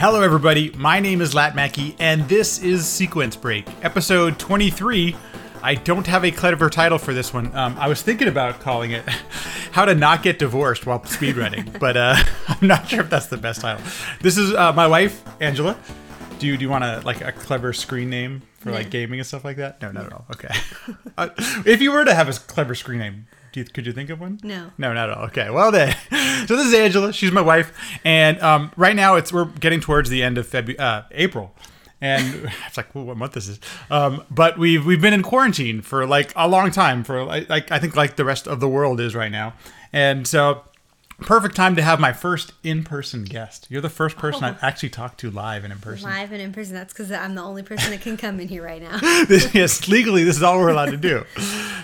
Hello, everybody. My name is Lat Mackey, and this is Sequence Break, episode 23. I don't have a clever title for this one. Um, I was thinking about calling it "How to Not Get Divorced While Speedrunning," but uh, I'm not sure if that's the best title. This is uh, my wife, Angela. Do you do you want a like a clever screen name for like gaming and stuff like that? No, not at all. Okay. uh, if you were to have a clever screen name, you, could you think of one? No. No, not at all. Okay. Well then, so this is Angela. She's my wife, and um, right now it's we're getting towards the end of February, uh, April, and it's like, well, what month this is? Um, but we've we've been in quarantine for like a long time, for like, like I think like the rest of the world is right now, and so. Perfect time to have my first in-person guest. You're the first person I've actually talked to live and in person. Live and in person. That's because I'm the only person that can come in here right now. this, yes, legally, this is all we're allowed to do.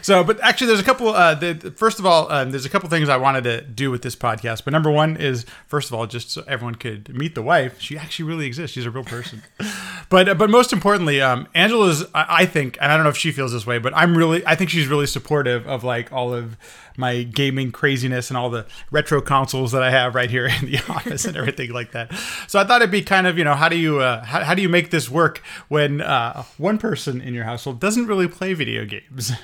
So, but actually, there's a couple. Uh, the, the- first of all, um, there's a couple things I wanted to do with this podcast. But number one is, first of all, just so everyone could meet the wife. She actually really exists. She's a real person. But but most importantly, um, Angela's. I, I think, and I don't know if she feels this way, but I'm really. I think she's really supportive of like all of my gaming craziness and all the retro consoles that I have right here in the office and everything like that. So I thought it'd be kind of you know how do you uh, how, how do you make this work when uh, one person in your household doesn't really play video games.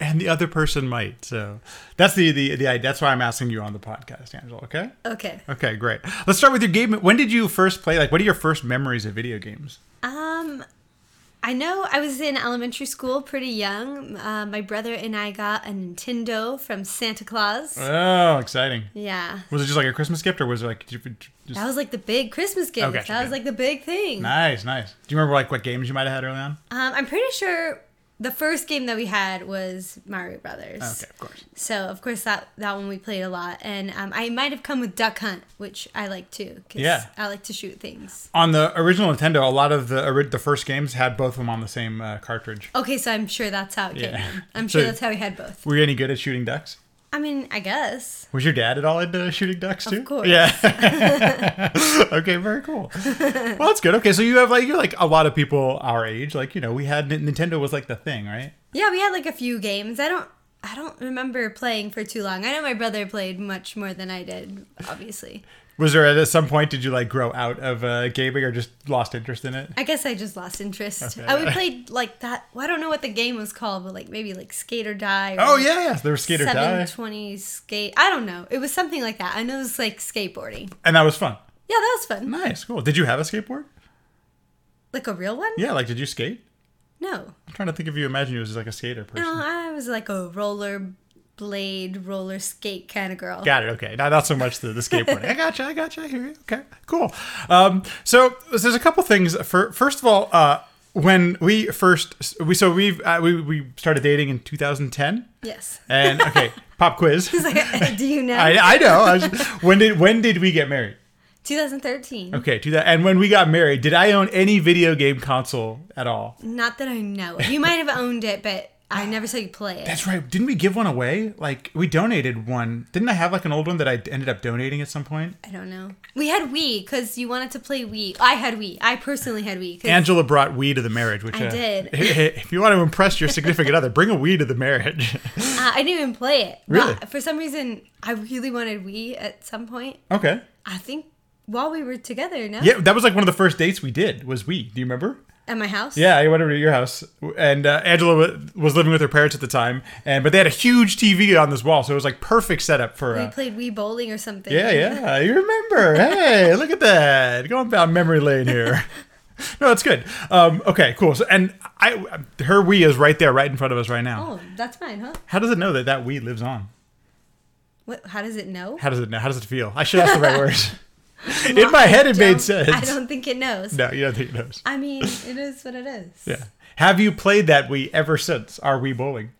And the other person might. So that's the, the the idea. That's why I'm asking you on the podcast, Angela. Okay. Okay. Okay, great. Let's start with your game. When did you first play? Like, what are your first memories of video games? Um, I know I was in elementary school pretty young. Uh, my brother and I got a Nintendo from Santa Claus. Oh, exciting! Yeah. Was it just like a Christmas gift, or was it like just That was like the big Christmas gift. Okay, that was like the big thing. nice, nice? Do you remember like what games you might have had early on? Um, I'm pretty sure the first game that we had was Mario Brothers. Okay, of course. So of course that that one we played a lot, and um, I might have come with Duck Hunt, which I like too. Cause Yeah. I like to shoot things. On the original Nintendo, a lot of the the first games had both of them on the same uh, cartridge. Okay, so I'm sure that's how it came. Yeah. in. I'm So- sure that's how we had both. Were you any good at shooting ducks? I mean, I guess. Was your dad at all into shooting ducks too? course. Yeah. okay, very cool. Well, that's good. Okay, so you have like you're like a lot of people our age. Like you know, we had Nintendo was like the thing, right? Yeah, we had like a few games. I don't. I don't remember playing for too long. I know my brother played much more than I did, obviously. Was there at some point did you like grow out of uh, gaming or just lost interest in it? I guess I just lost interest. Okay. I would play like that. Well, I don't know what the game was called, but like maybe like Skate or Die. Or Oh yeah, yeah. There was Skate or Die, 720 skate. I don't know. It was something like that. I know it was like skateboarding. and that was fun. Yeah, that was fun. Nice, cool. Did you have a skateboard? Like a real one? Yeah, like did you skate? No. I'm trying to think if you imagine you was like a skater person. No, I was like a roller blade, roller skate kind of girl. Got it. Okay. Not, not so much the, the skateboarding. I got you. I got you. I hear you. Okay. Cool. Um, so there's a couple things. For first of all, uh, when we first we so we've uh, we we started dating in 2010, Yes. and okay, pop quiz. Like, do you know? I, I know. I was, when did when did we get married? 2013. Okay, to that. And when we got married, did I own any video game console at all? Not that I know. You might have owned it, but I never saw you play it. That's right. Didn't we give one away? Like we donated one. Didn't I have like an old one that I ended up donating at some point? I don't know. We had Wii because you wanted to play Wii. I had Wii. I personally had Wii. 'cause- Angela brought Wii to the marriage, which I uh, did. If you want to impress your significant other, bring a Wii to the marriage. uh, I didn't even play it. Really? For some reason, I really wanted Wii at some point. okay. I think while we were together, no? Yeah, that was like one of the first dates we did. Was Wii? Do you remember? At my house? Yeah, I went over to your house, and uh, Angela wa- was living with her parents at the time, and but they had a huge TV on this wall, so it was like perfect setup for. We Uh, played Wii bowling or something. yeah, yeah, you remember? hey, look at that, going down memory lane here. no, that's good. Um, okay, cool. So, and I, her Wii is right there, right in front of us right now. Oh, that's mine, huh? How does it know that that Wii lives on? What? How does it know? How does it know? How does it feel? I should ask the right words. In my head, it made sense. I don't think it knows. No, you don't think it knows. I mean, it is what it is. Yeah. Have you played that Wii ever since Are we bowling?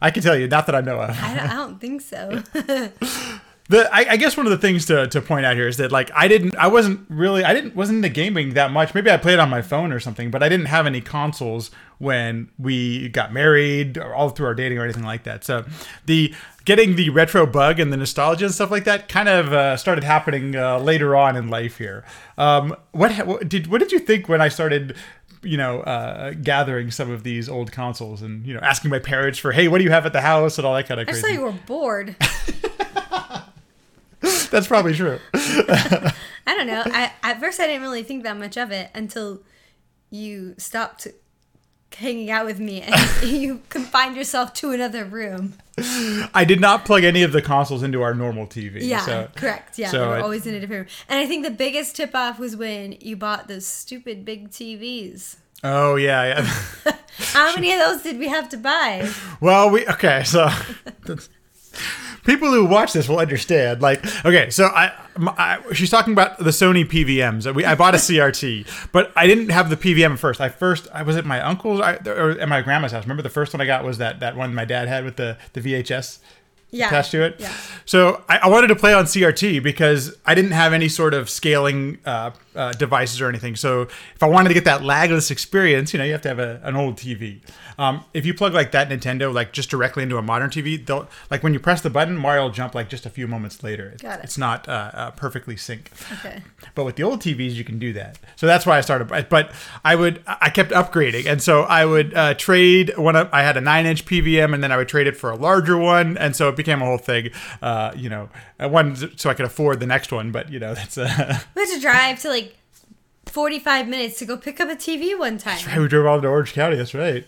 I can tell you, not that I know of. I don't, I don't think so. The I, I guess one of the things to, to point out here is that like I didn't I wasn't really I didn't wasn't into gaming that much. Maybe I played on my phone or something, but I didn't have any consoles when we got married or all through our dating or anything like that. So the getting the retro bug and the nostalgia and stuff like that kind of uh, started happening uh, later on in life here. Um, what, what did what did you think when I started you know, uh, gathering some of these old consoles and you know, asking my parents for, hey, what do you have at the house and all that kind of I crazy. saw you were bored. That's probably true. I don't know. I, at first, I didn't really think that much of it until you stopped hanging out with me and you confined yourself to another room. I did not plug any of the consoles into our normal TV. Yeah, so- correct. Yeah, so they were always in a different room. And I think the biggest tip off was when you bought those stupid big TVs. Oh yeah, yeah. How many of those did we have to buy? Well, we okay. So people who watch this will understand. Like, okay, so I, my, I she's talking about the Sony PVMs. We, I bought a CRT, but I didn't have the PVM at first. I first I was at my uncle's I, or at my grandma's house. Remember the first one I got was that that one my dad had with the the VHS Yeah. attached to it. Yeah. So I, I wanted to play on CRT because I didn't have any sort of scaling uh, uh, devices or anything. So if I wanted to get that lagless experience, you know, you have to have a, an old TV. Um, if you plug like that Nintendo like just directly into a modern TV, they'll like when you press the button, Mario will jump like just a few moments later. It's, Got it. it's not uh, uh, perfectly sync. Okay. But with the old TVs, you can do that. So that's why I started. But- I would, I kept upgrading, and so I would uh, trade one. Of, I had a nine-inch PVM, and then I would trade it for a larger one, and so it became a whole thing. Uh, you know, uh, one so I could afford the next one. But you know, that's a. We had to drive to like 45 minutes to go pick up a TV one time. we drove all to Orange County. That's right.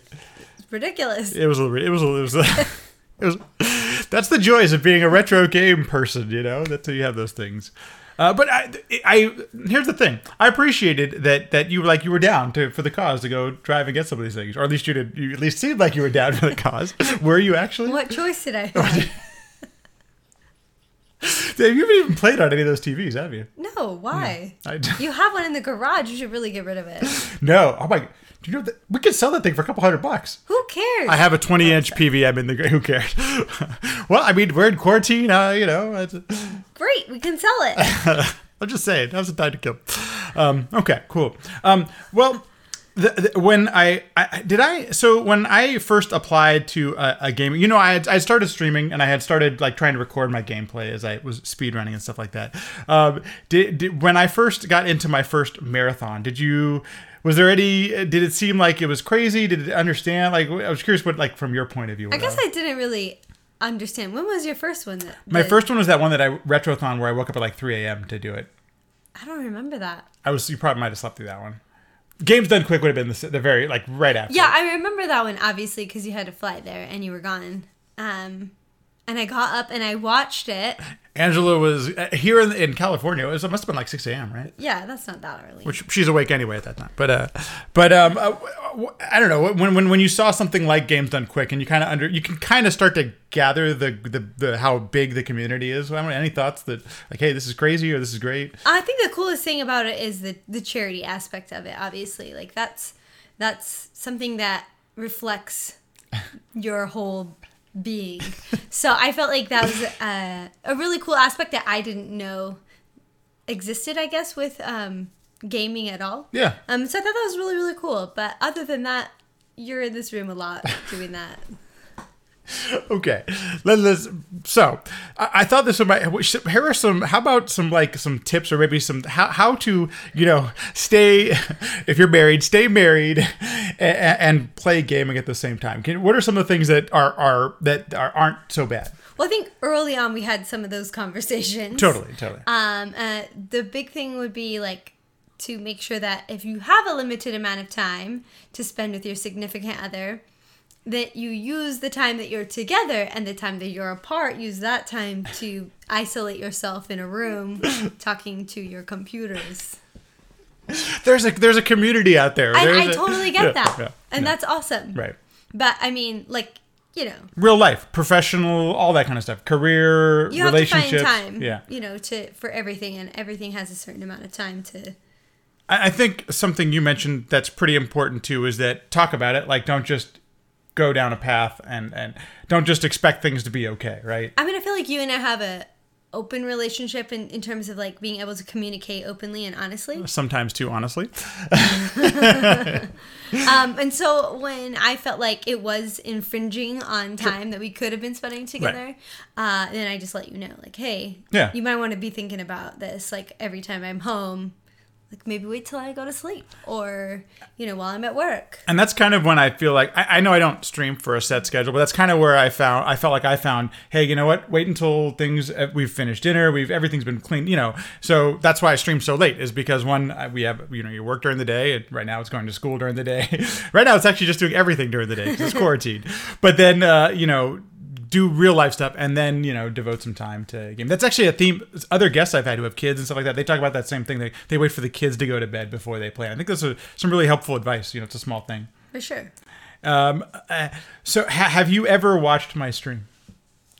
It's ridiculous. It was, a- it was, a- it was. It was, that's the joys of being a retro game person, you know. That's how you have those things. Uh, but I, I, here's the thing. I appreciated that that you were like you were down to for the cause to go drive and get some of these things, or at least you did. You at least seemed like you were down for the cause. were you actually? What choice did I have? You haven't even played on any of those TVs, have you? No, why? I, You have one in the garage. You should really get rid of it. no. Oh my! Do you know that we could sell that thing for a couple hundred bucks? Who cares? I have a 20 inch PVM in the. Who cares? well, I mean, we're in quarantine. Uh, you know, it's, Great, we can sell it. I'm just saying, now's a time to kill. Um, okay, cool. Um, well, the, the, when I, I did I so when I first applied to a, a game, you know, I had, I started streaming and I had started like trying to record my gameplay as I was speed running and stuff like that. Um, did, did when I first got into my first marathon, did you? Was there any? Did it seem like it was crazy? Did it understand? Like I was curious, what like from your point of view. I guess I didn't really understand. When was your first one? That, my that- first one was that one that I retrothon where I woke up at like 3 a.m. to do it. I don't remember that. I was you probably might have slept through that one. Games done quick would have been the, the very like right after. Yeah, I remember that one obviously because you had to fly there and you were gone. Um, and I got up and I watched it. Angela was uh, here in, in California. It, was, it must have been like 6 a.m. Right? Yeah, that's not that early. Which she's awake anyway at that time. But uh, but um, uh, w- I don't know when when when you saw something like Games Done Quick and you kind of under you can kind of start to gather the, the the how big the community is. I don't know, any thoughts that like hey this is crazy or this is great. I think the coolest thing about it is the the charity aspect of it. Obviously, like that's that's something that reflects your whole being. so I felt like that was uh, a really cool aspect that I didn't know existed. I guess with um, gaming at all. Yeah. Um. So I thought that was really really cool. But other than that, you're in this room a lot doing that. okay Let, us so I, I thought this might here are some how about some like some tips or maybe some how, how to you know stay if you're married stay married and, and play gaming at the same time. Can, what are some of the things that are are that are, aren't so bad? Well, I think early on we had some of those conversations. totally totally. Um, uh, the big thing would be like to make sure that if you have a limited amount of time to spend with your significant other, that you use the time that you're together and the time that you're apart, use that time to isolate yourself in a room talking to your computers. there's a there's a community out there I a- totally get yeah, that. yeah, and yeah. that's awesome. right But I mean, like, you know, real life professional all that kind of stuff career you have to find time, yeah you know, to for everything, and everything has a certain amount of time to. I I think something you mentioned that's pretty important too is that talk about it. Like, don't just go down a path and and don't just expect things to be okay, right? I mean, I feel like you and I have a open relationship in, in terms of like being able to communicate openly and honestly. Sometimes too, honestly. Um, and so when I felt like it was infringing on time that we could have been spending together, uh, then I just let you know, like, hey, Yeah. you might want to be thinking about this. Like every time I'm home, like maybe wait till I go to sleep or you know while I'm at work. and that's kind of when I feel like I, I know I don't stream for a set schedule, but that's kind of where I found I felt like I found, hey, you know what? Wait until things uh, we've finished dinner, we've everything's been cleaned, you know. So that's why I stream so late is because one we have you know you work during the day, and right now it's going to school during the day. right now it's actually just doing everything during the day because it's quarantine. But then uh, you know do real life stuff and then you know devote some time to game that's actually a theme other guests i've had who have kids and stuff like that they talk about that same thing they, they wait for the kids to go to bed before they play i think that's a, some really helpful advice you know it's a small thing For sure. um, uh, so ha- have you ever watched my stream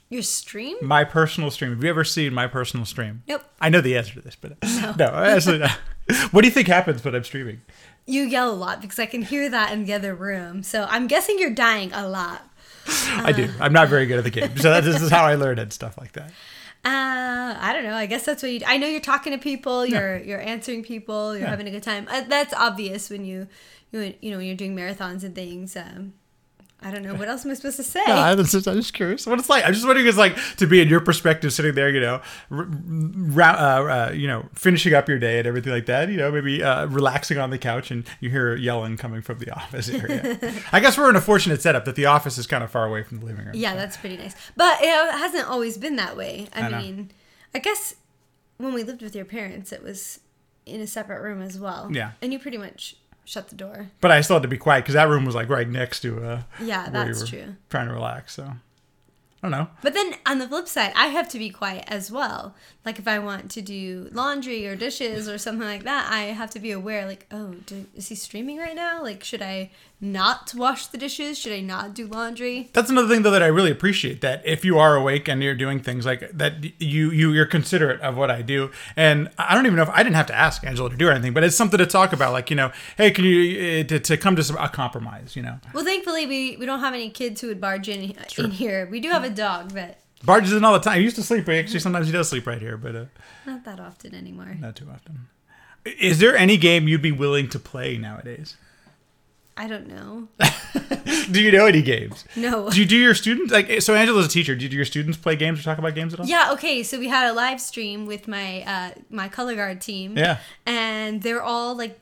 Your stream? my personal stream have you ever seen my personal stream Nope. i know the answer to this but no, actually no. what do you think happens when i'm streaming You yell a lot because I can hear that in the other room. So I'm guessing you're dying a lot. I do i'm not very good at the game so that, this is how i learn and stuff like that Uh, I don't know. I guess that's what you. I know you're talking to people. You're you're answering people. You're Yeah. having a good time. Uh, that's obvious when you, you you know when you're doing marathons and things. Um, I don't know what else am I supposed to say. No, I'm just, I'm just curious what it's like. I'm just wondering, it's like to be in your perspective, sitting there, you know, uh, uh, you know, finishing up your day and everything like that. You know, maybe uh, relaxing on the couch, and you hear yelling coming from the office area. I guess we're in a fortunate setup that the office is kind of far away from the living room. yeah, that's pretty nice. But it hasn't always been that way. I, I know. mean, I guess when we lived with your parents, it was in a separate room as well. Yeah. and you pretty much shut the door. But I still had to be quiet because that room was like right next to uh, Yeah, that's were true. Trying to relax, so I don't know. But then on the flip side, I have to be quiet as well. Like if I want to do laundry or dishes or something like that, I have to be aware. Like, oh, do, is he streaming right now? Like, should I not to wash the dishes? Should I not do laundry? That's another thing though that I really appreciate that if you are awake and you're doing things like that you you you're considerate of what I do and I don't even know if I didn't have to ask Angela to do anything but it's something to talk about like you know hey can you uh, to, to come to some, a compromise you know Well, thankfully we, we don't have any kids who would barge in in here. We do have a dog, that barges in all the time he used to sleep actually sometimes he does sleep right here but uh, not that often anymore. not too often is there any game you'd be willing to play nowadays I don't know. do you know any games No. do you do your students like so Angela's a teacher do you do your students play games or talk about games at all Yeah, okay. So we had a live stream with my uh, my color guard team. Yeah. And they're all like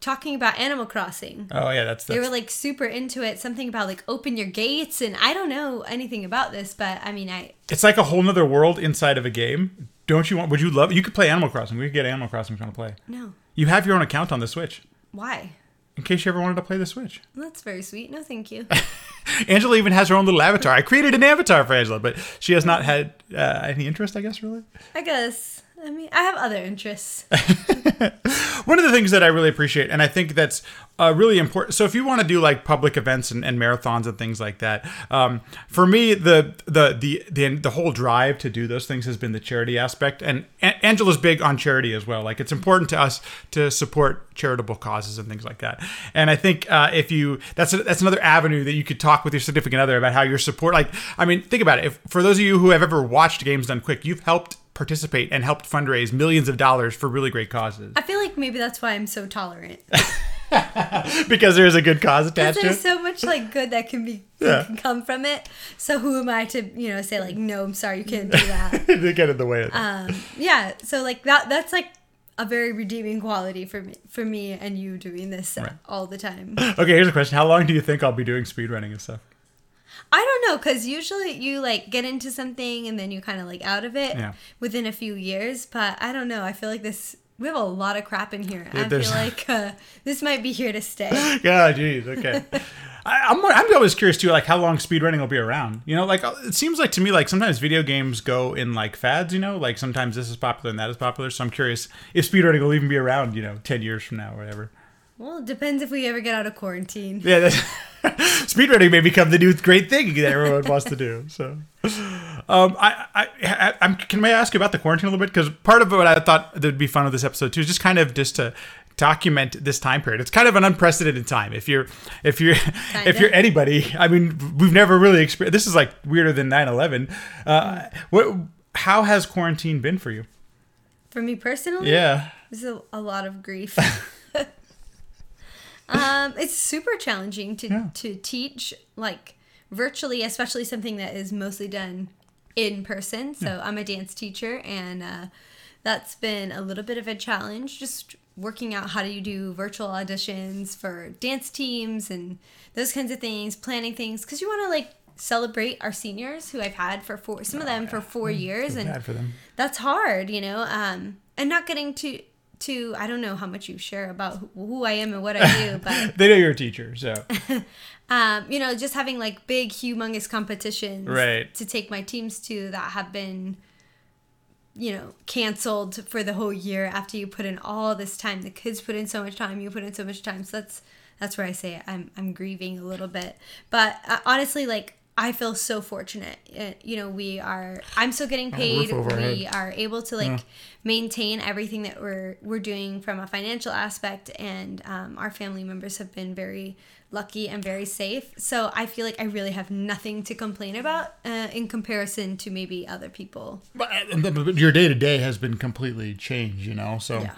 talking about Animal Crossing. oh yeah that's, they were like super into it something about like open your gates and i don't know anything about this but i mean i It's like a whole nother world inside of a game. Don't you want? Would you love? You could play Animal Crossing. We could get Animal Crossing trying to play. no You have your own account on the Switch why in case you ever wanted to play the Switch. That's very sweet no thank you Angela even has her own little avatar. I created an avatar for Angela, but she has not had uh, any interest, I guess, really. i guess i mean i have other interests One of the things that I really appreciate, and I think that's uh, really important. So, if you want to do like public events and, and marathons and things like that, um, for me, the, the the the the whole drive to do those things has been the charity aspect. And A- Angela's big on charity as well. Like, it's important to us to support charitable causes and things like that. And I think uh, if you that's a, that's another avenue that you could talk with your significant other about how your support. Like, I mean, think about it. If for those of you who have ever watched Games Done Quick, you've helped participate and helped fundraise millions of dollars for really great causes i feel like maybe that's why i'm so tolerant because there's a good cause attached to there's it. so much like good that can be Yeah. can come from it so who am i to you know say like no i'm sorry you can't do that they get in the way um yeah so like that that's like a very redeeming quality for me for me and you doing this Right. all the time okay, here's a question. How long do you think I'll be doing speedrunning and stuff? I don't know, because usually you like get into something and then you kind of like out of it Yeah. within a few years. But I don't know. I feel like this. We have a lot of crap in here. Yeah, I feel like uh, this might be here to stay. Yeah, jeez, okay. I, I'm I'm always curious too, like how long speedrunning will be around. You know, like uh, it seems like to me, like sometimes video games go in like fads. You know, like sometimes this is popular and that is popular. So I'm curious if speedrunning will even be around. You know, ten years from now or whatever. Well, it depends if we ever get out of quarantine. Yeah, that's, speedrunning may become the new great thing that everyone wants to do. So, um, I, I, I, I'm, can I ask you about the quarantine a little bit? Because part of what I thought that would be fun with this episode too is just kind of just to document this time period. It's kind of an unprecedented time. If you're, if you're, if you're anybody, I mean, we've never really experienced. This is like weirder than 9/11. Uh, what? How has quarantine been for you? For me personally, Yeah. this is a, a lot of grief. um, it's super challenging to Yeah. to teach like virtually, especially something that is mostly done in person. So I'm a dance teacher, and uh, that's been a little bit of a challenge. Just working out how do you do virtual auditions for dance teams and those kinds of things, planning things because you want to like celebrate our seniors who I've had for four, some of them for four years, and bad for them. that's hard, you know. Um, and not getting to to I don't know how much you share about who, who I am and what I do, but They know you're a teacher, so um, you know, just having like big, humongous competitions Right. to take my teams to that have been, you know, canceled for the whole year after you put in all this time. The kids put in so much time, you put in so much time. So that's that's where I say I'm I'm grieving a little bit. But uh, honestly, like I feel so fortunate. Uh, you know, we are. I'm still getting paid. roof over our We are able to like maintain everything that we're we're doing from a financial aspect, and um, our family members have been very lucky and very safe. So I feel like I really have nothing to complain about uh, in comparison to maybe other people. but, but your day to day has been completely changed, you know. So Yeah.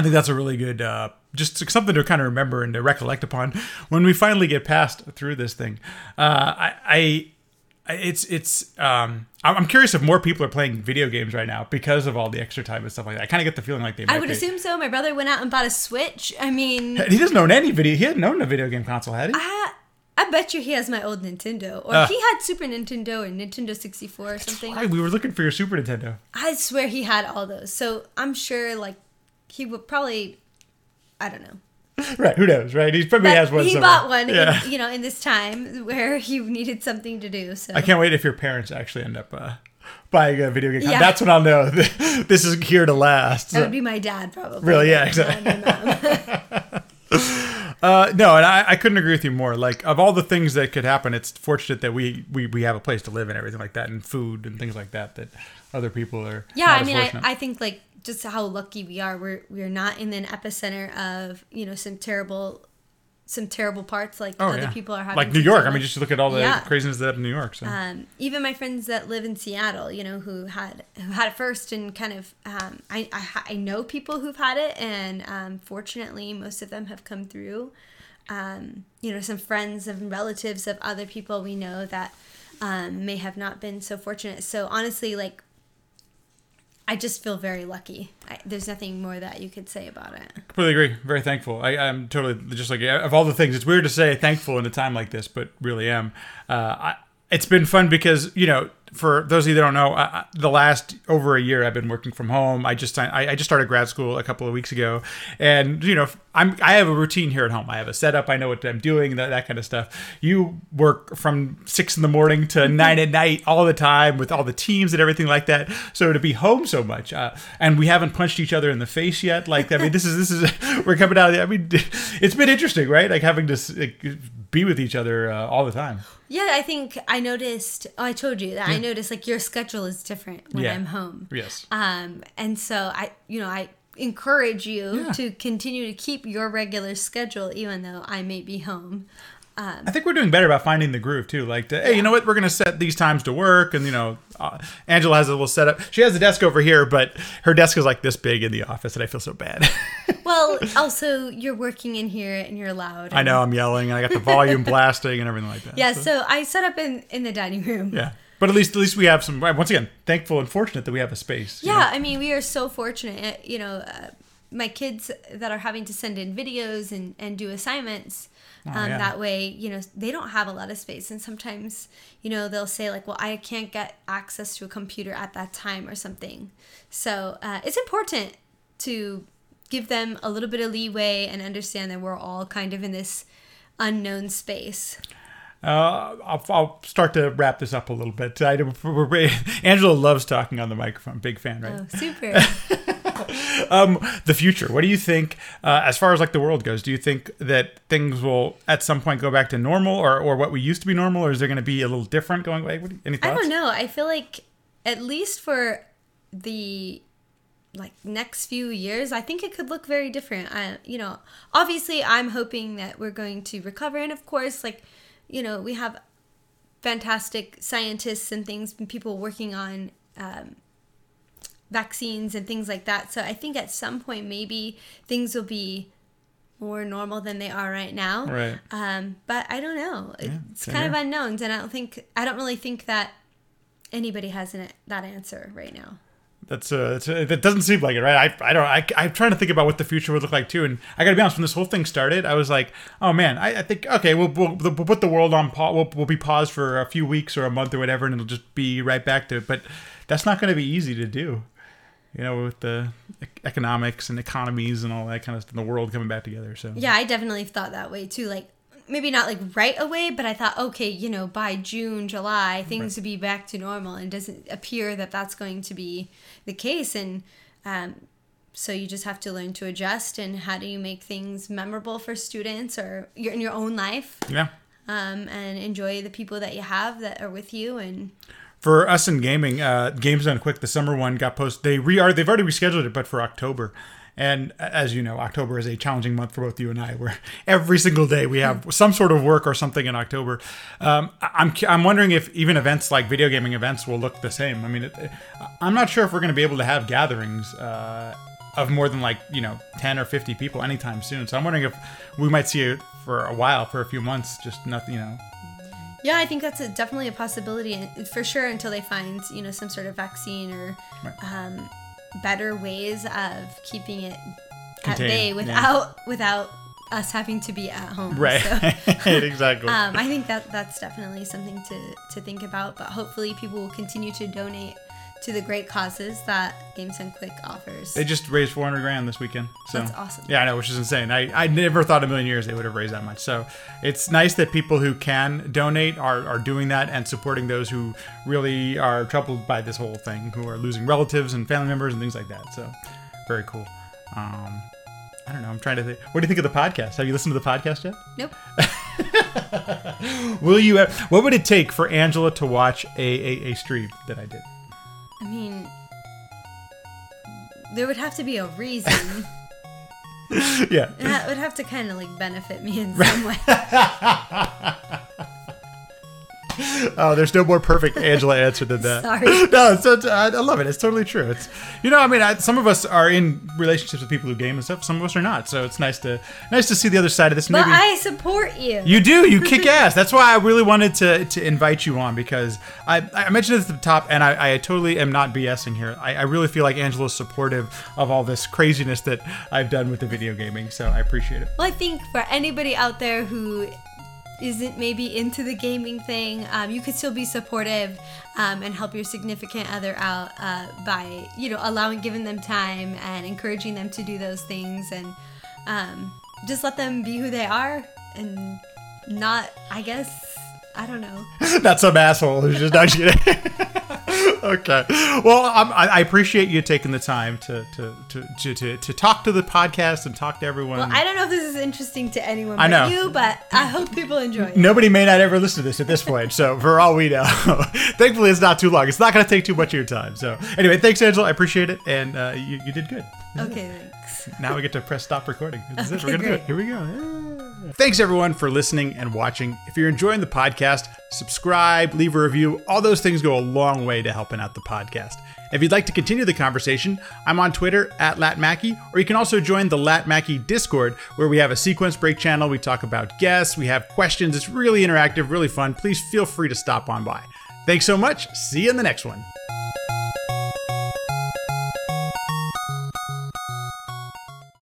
I think that's a really good, uh, just something to kind of remember and to recollect upon when we finally get past through this thing. Uh, I, I, it's it's. Um, I'm I'm curious if more people are playing video games right now because of all the extra time and stuff like that. I kind of get the feeling like they. I would be. assume so. My brother went out and bought a Switch. I mean, he doesn't own any video. He hadn't owned a video game console, had he? I, I bet you he has my old Nintendo, or Uh. he had Super Nintendo or Nintendo 64 or something. Why, we were looking for your Super Nintendo. I swear he had all those. So I'm sure like he would probably I don't know. Right? Who knows? Right? He probably But has one. he somewhere. bought one Yeah. in, you know in this time where he needed something to do. So I can't wait if your parents actually end up uh, buying a video game. Yeah. That's when I'll know this is here to last. that would be my dad probably. Really? Yeah, exactly. Uh, no, and I, I couldn't agree with you more. Like of all the things that could happen, it's fortunate that we, we, we have a place to live and everything like that, and food and things like that. That other people are. yeah, I mean I. I think like just how lucky we are. We're we're not in an epicenter of, you know, some terrible some terrible parts like oh other yeah, people are having like New York. I mean, just look at all the Yeah. craziness that in New York. So um, even my friends that live in Seattle, you know, who had who had it first, and kind of, um, I, I I know people who've had it, and um, fortunately, most of them have come through. Um, you know, some friends and relatives of other people we know that um, may have not been so fortunate. So honestly, like, I just feel very lucky. I, there's nothing more that you could say about it. completely agree. Very thankful. I, I'm totally just like of all the things. It's weird to say thankful in a time like this, but really am. Uh, I, it's been fun because you know, for those of you that don't know, I, the last over a year I've been working from home. I just I, I just started grad school a couple of weeks ago, and you know, I'm I have a routine here at home. I have a setup. I know what I'm doing. That that kind of stuff. You work from six in the morning to nine at night all the time with all the teams and everything like that. So to be home so much, uh, and we haven't punched each other in the face yet. Like I mean, this is this is we're coming out. Of the, I mean, it's been interesting, right? Like having to like, be with each other uh, all the time. Yeah, I think I noticed. Oh, I told you that I noticed like your schedule is different when Yeah. I'm home. Yes. Um, and so I, you know, I encourage you Yeah. to continue to keep your regular schedule, even though I may be home. I think we're doing better about finding the groove too. Like, to, hey, you know what? We're gonna set these times to work, and you know, uh, Angela has a little setup. She has a desk over here, but her desk is like this big in the office, and I feel so bad. Well, also you're working in here and you're loud. I know I'm yelling, and I got the volume blasting and everything like that. Yeah, So- so I set up in in the dining room. yeah. But at least, at least we have some. Once again, thankful and fortunate that we have a space. you Yeah, know? I mean, we are so fortunate. You know, uh, my kids that are having to send in videos and, and do assignments. Um, Oh, yeah. That way, you know, they don't have a lot of space. And sometimes, you know, they'll say, like, well, I can't get access to a computer at that time or something. So uh, it's important to give them a little bit of leeway and understand that we're all kind of in this unknown space. Uh, I'll, I'll start to wrap this up a little bit. I, we're, Angela loves talking on the microphone. Big fan, right? Oh, super. um, the future. What do you think, uh, as far as like the world goes? Do you think that things will at some point go back to normal, or, or what we used to be normal, or is there going to be a little different going? Like, what any I don't know. I feel like at least for the like next few years, I think it could look very different. I, you know, obviously, I'm hoping that we're going to recover, and of course, like, you know, we have fantastic scientists and things, and people working on um, vaccines and things like that. So I think at some point, maybe things will be more normal than they are right now. Right. Um, but I don't know. Yeah, it's kind of unknowns, and I don't think I don't really think that anybody has an, that answer right now. That's uh, that's, uh, that doesn't seem like it, right? I, I don't. I, I'm trying to think about what the future would look like too. And I got to be honest, when this whole thing started, I was like, oh man, I, I think okay, we'll, we'll we'll put the world on pause. We'll, we'll be paused for a few weeks or a month or whatever, and it'll just be right back to it. But that's not going to be easy to do. You know, with the economics and economies and all that kind of stuff, the world coming back together. So Yeah, I definitely thought that way too. Like maybe not like right away, but I thought okay, you know, by June, July, things would be back to normal, and it doesn't appear that that's going to be the case. And um, so you just have to learn to adjust. And how do you make things memorable for students or your in your own life, yeah. um, and enjoy the people that you have that are with you and. For us in gaming, uh, Games Done Quick, the summer one got posted. They re are they've already rescheduled it, but for October. And as you know, October is a challenging month for both you and I. Where every single day we have some sort of work or something in October. Um, I'm I'm wondering if even events like video gaming events will look the same. I mean, it, I'm not sure if we're going to be able to have gatherings. Uh, of more than like you know 10 or 50 people anytime soon so i'm wondering if we might see it for a while for a few months just nothing you know Yeah, I think that's a, definitely a possibility, and for sure until they find you know some sort of vaccine or um, better ways of keeping it at Contained, bay yeah. without without us having to be at home. right So, exactly um, I think that that's definitely something to to think about. But hopefully, people will continue to donate to the great causes that Games Done Quick offers. They just raised 400 grand this weekend. So That's awesome. Yeah, I know, which is insane. I, I never thought a million years they would have raised that much. So it's nice that people who can donate are, are doing that and supporting those who really are troubled by this whole thing, who are losing relatives and family members and things like that. So very cool. Um, I don't know. I'm trying to think. What do you think of the podcast? Have you listened to the podcast yet? Nope. Will you? What would it take for Angela to watch a, a, a stream that I did? I mean, there would have to be a reason. Yeah. that would have to kind of like benefit me in some way. Oh, there's no more perfect Angela answer than that. Sorry. No, it's, I I love it. It's totally true. It's you know, I mean, I, some of us are in relationships with people who game and stuff. Some of us are not. So it's nice to nice to see the other side of this. But Maybe I support you. you do. You kick ass. That's why I really wanted to to invite you on because I, I mentioned it at the top, and I, I totally am not BSing here. I, I really feel like Angela's supportive of all this craziness that I've done with the video gaming. So I appreciate it. Well, I think for anybody out there who isn't maybe into the gaming thing, um, you could still be supportive um, and help your significant other out uh, by, you know, allowing, giving them time and encouraging them to do those things and um, just let them be who they are and not, I guess, I don't know. not some asshole who's just not kidding. okay. Well, I'm, I appreciate you taking the time to to, to, to, to talk to the podcast and talk to everyone. Well, I don't know if this is interesting to anyone I but know. you, but I hope people enjoy it. Nobody may not ever listen to this at this point, so for all we know, thankfully it's not too long. It's not going to take too much of your time. So anyway, thanks, Angela. I appreciate it, and uh, you, you did good. Okay, thanks. Now we get to press stop recording. This is it. We're gonna do it. Here we go. Thanks everyone for listening and watching. If you're enjoying the podcast, subscribe, leave a review. All those things go a long way to helping out the podcast. If you'd like to continue the conversation, I'm on Twitter at LatMackey, or you can also join the LatMackey Discord, where we have a sequence break channel. We talk about guests, we have questions. It's really interactive, really fun. Please feel free to stop on by. Thanks so much. See you in the next one.